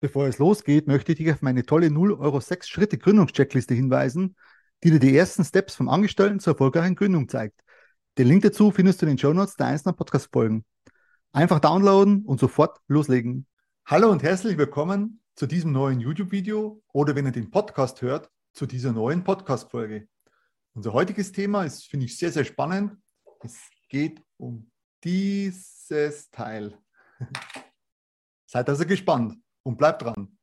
Bevor es losgeht, möchte ich dich auf meine tolle 0 Euro 6 Schritte Gründungscheckliste hinweisen, die dir die ersten Steps vom Angestellten zur erfolgreichen Gründung zeigt. Den Link dazu findest du in den Show Notes der einzelnen Podcast-Folgen. Einfach downloaden und sofort loslegen. Hallo und herzlich willkommen zu diesem neuen YouTube-Video oder wenn ihr den Podcast hört, zu dieser neuen Podcast-Folge. Unser heutiges Thema ist, finde ich, sehr, sehr spannend. Es geht um dieses Teil. Seid also gespannt und bleibt dran.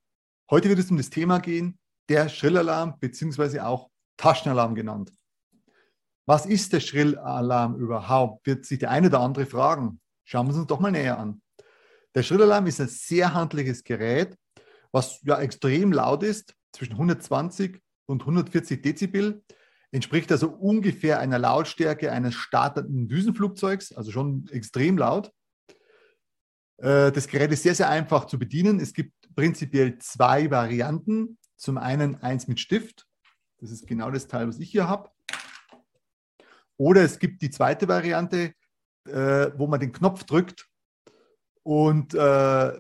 Heute wird es um das Thema gehen, der Schrillalarm bzw. auch Taschenalarm genannt. Was ist der Schrillalarm überhaupt? Wird sich der eine oder andere fragen. Schauen wir uns doch mal näher an. Der Schrillalarm ist ein sehr handliches Gerät, was ja extrem laut ist, zwischen 120 und 140 Dezibel, entspricht also ungefähr einer Lautstärke eines startenden Düsenflugzeugs, also schon extrem laut. Äh, das Gerät ist sehr, sehr einfach zu bedienen. Es gibt prinzipiell zwei Varianten. Zum einen eins mit Stift. Das ist genau das Teil, was ich hier habe. Oder es gibt die zweite Variante, äh, wo man den Knopf drückt. Und äh,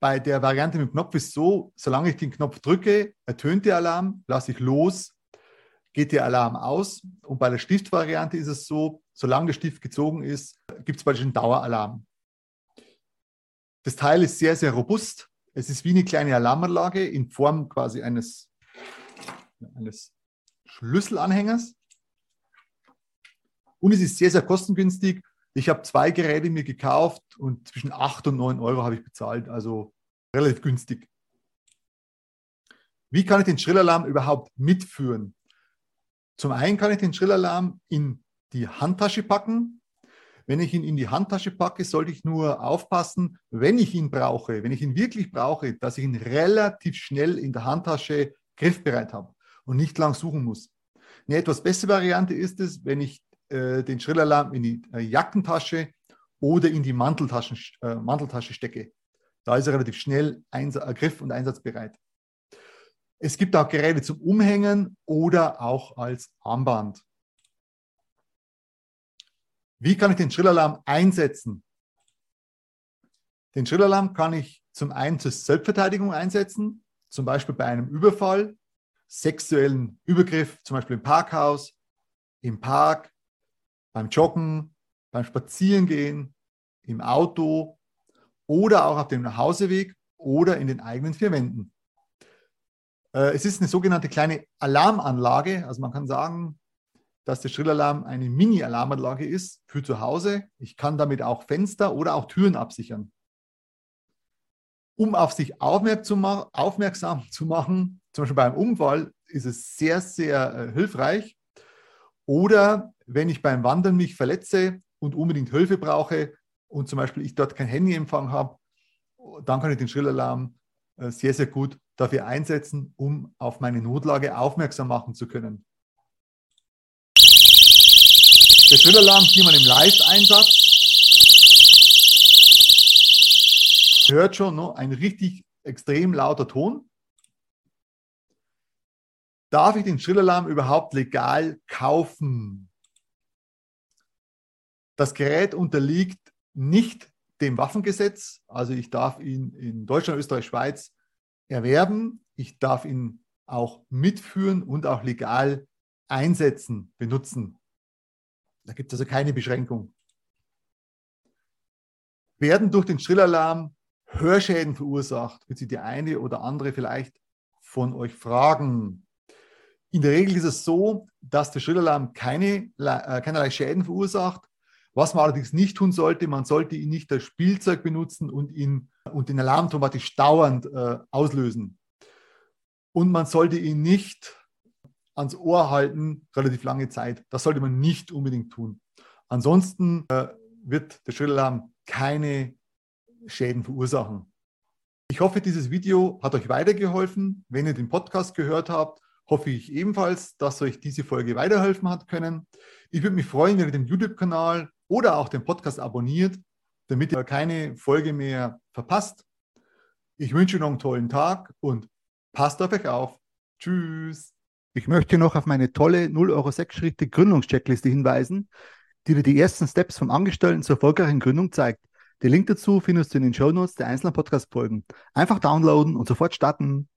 bei der Variante mit dem Knopf ist so, solange ich den Knopf drücke, ertönt der Alarm, lasse ich los, geht der Alarm aus. Und bei der Stiftvariante ist es so, solange der Stift gezogen ist, gibt es praktisch einen Daueralarm. Das Teil ist sehr, sehr robust. Es ist wie eine kleine Alarmanlage in Form quasi eines, eines Schlüsselanhängers. Und es ist sehr, sehr kostengünstig. Ich habe zwei Geräte mir gekauft und zwischen 8 und 9 Euro habe ich bezahlt, also relativ günstig. Wie kann ich den Schrillalarm überhaupt mitführen? Zum einen kann ich den Schrillalarm in die Handtasche packen wenn ich ihn in die Handtasche packe, sollte ich nur aufpassen, wenn ich ihn brauche, wenn ich ihn wirklich brauche, dass ich ihn relativ schnell in der Handtasche griffbereit habe und nicht lang suchen muss. Eine etwas bessere Variante ist es, wenn ich äh, den Schrillalarm in die äh, Jackentasche oder in die äh, Manteltasche stecke. Da ist er relativ schnell Eins äh, griff- und einsatzbereit. Es gibt auch Geräte zum Umhängen oder auch als Armband. Wie kann ich den Schrillalarm einsetzen? Den Schrillalarm kann ich zum einen zur Selbstverteidigung einsetzen, zum Beispiel bei einem Überfall, sexuellen Übergriff, zum Beispiel im Parkhaus, im Park, beim Joggen, beim Spazierengehen, im Auto oder auch auf dem Nachhauseweg oder in den eigenen vier Wänden. Äh, es ist eine sogenannte kleine Alarmanlage, also man kann sagen, dass der Schrillalarm eine Mini-Alarmanlage ist für zu Hause. Ich kann damit auch Fenster oder auch Türen absichern. Um auf sich aufmerksam zu machen, zum Beispiel beim Unfall, ist es sehr, sehr äh, hilfreich. Oder wenn ich beim Wandern mich verletze und unbedingt Hilfe brauche und zum Beispiel ich dort kein Handyempfang habe, dann kann ich den Schrillalarm äh, sehr, sehr gut dafür einsetzen, um auf meine Notlage aufmerksam machen zu können. Der Trillalarm hier mal im Live-Einsatz. Hört schon, ne? ein richtig extrem lauter Ton. Darf ich den Schrillalarm überhaupt legal kaufen? Das Gerät unterliegt nicht dem Waffengesetz. Also ich darf ihn in Deutschland, Österreich, Schweiz erwerben. Ich darf ihn auch mitführen und auch legal einsetzen, benutzen. Da gibt es also keine Beschränkung. Werden durch den Schrillalarm Hörschäden verursacht, wird sich die eine oder andere vielleicht von euch fragen. In der Regel ist es so, dass der Schrillalarm keine, äh, keinerlei Schäden verursacht. Was man allerdings nicht tun sollte, man sollte ihn nicht als Spielzeug benutzen und, ihn, und den Alarm automatisch dauernd äh, auslösen. Und man sollte ihn nicht ans Ohr halten, relativ lange Zeit. Das sollte man nicht unbedingt tun. Ansonsten äh, wird der Schrillalarm keine Schäden verursachen. Ich hoffe, dieses Video hat euch weitergeholfen. Wenn ihr den Podcast gehört habt, hoffe ich ebenfalls, dass euch diese Folge weiterhelfen hat können. Ich würde mich freuen, wenn ihr den YouTube-Kanal oder auch den Podcast abonniert, damit ihr keine Folge mehr verpasst. Ich wünsche euch noch einen tollen Tag und passt auf euch auf. Tschüss. Ich möchte noch auf meine tolle 0 Euro 6 Schritte Gründungscheckliste hinweisen, die dir die ersten Steps vom Angestellten zur erfolgreichen Gründung zeigt. Den Link dazu findest du in den Shownotes der einzelnen Podcast-Folgen. Einfach downloaden und sofort starten.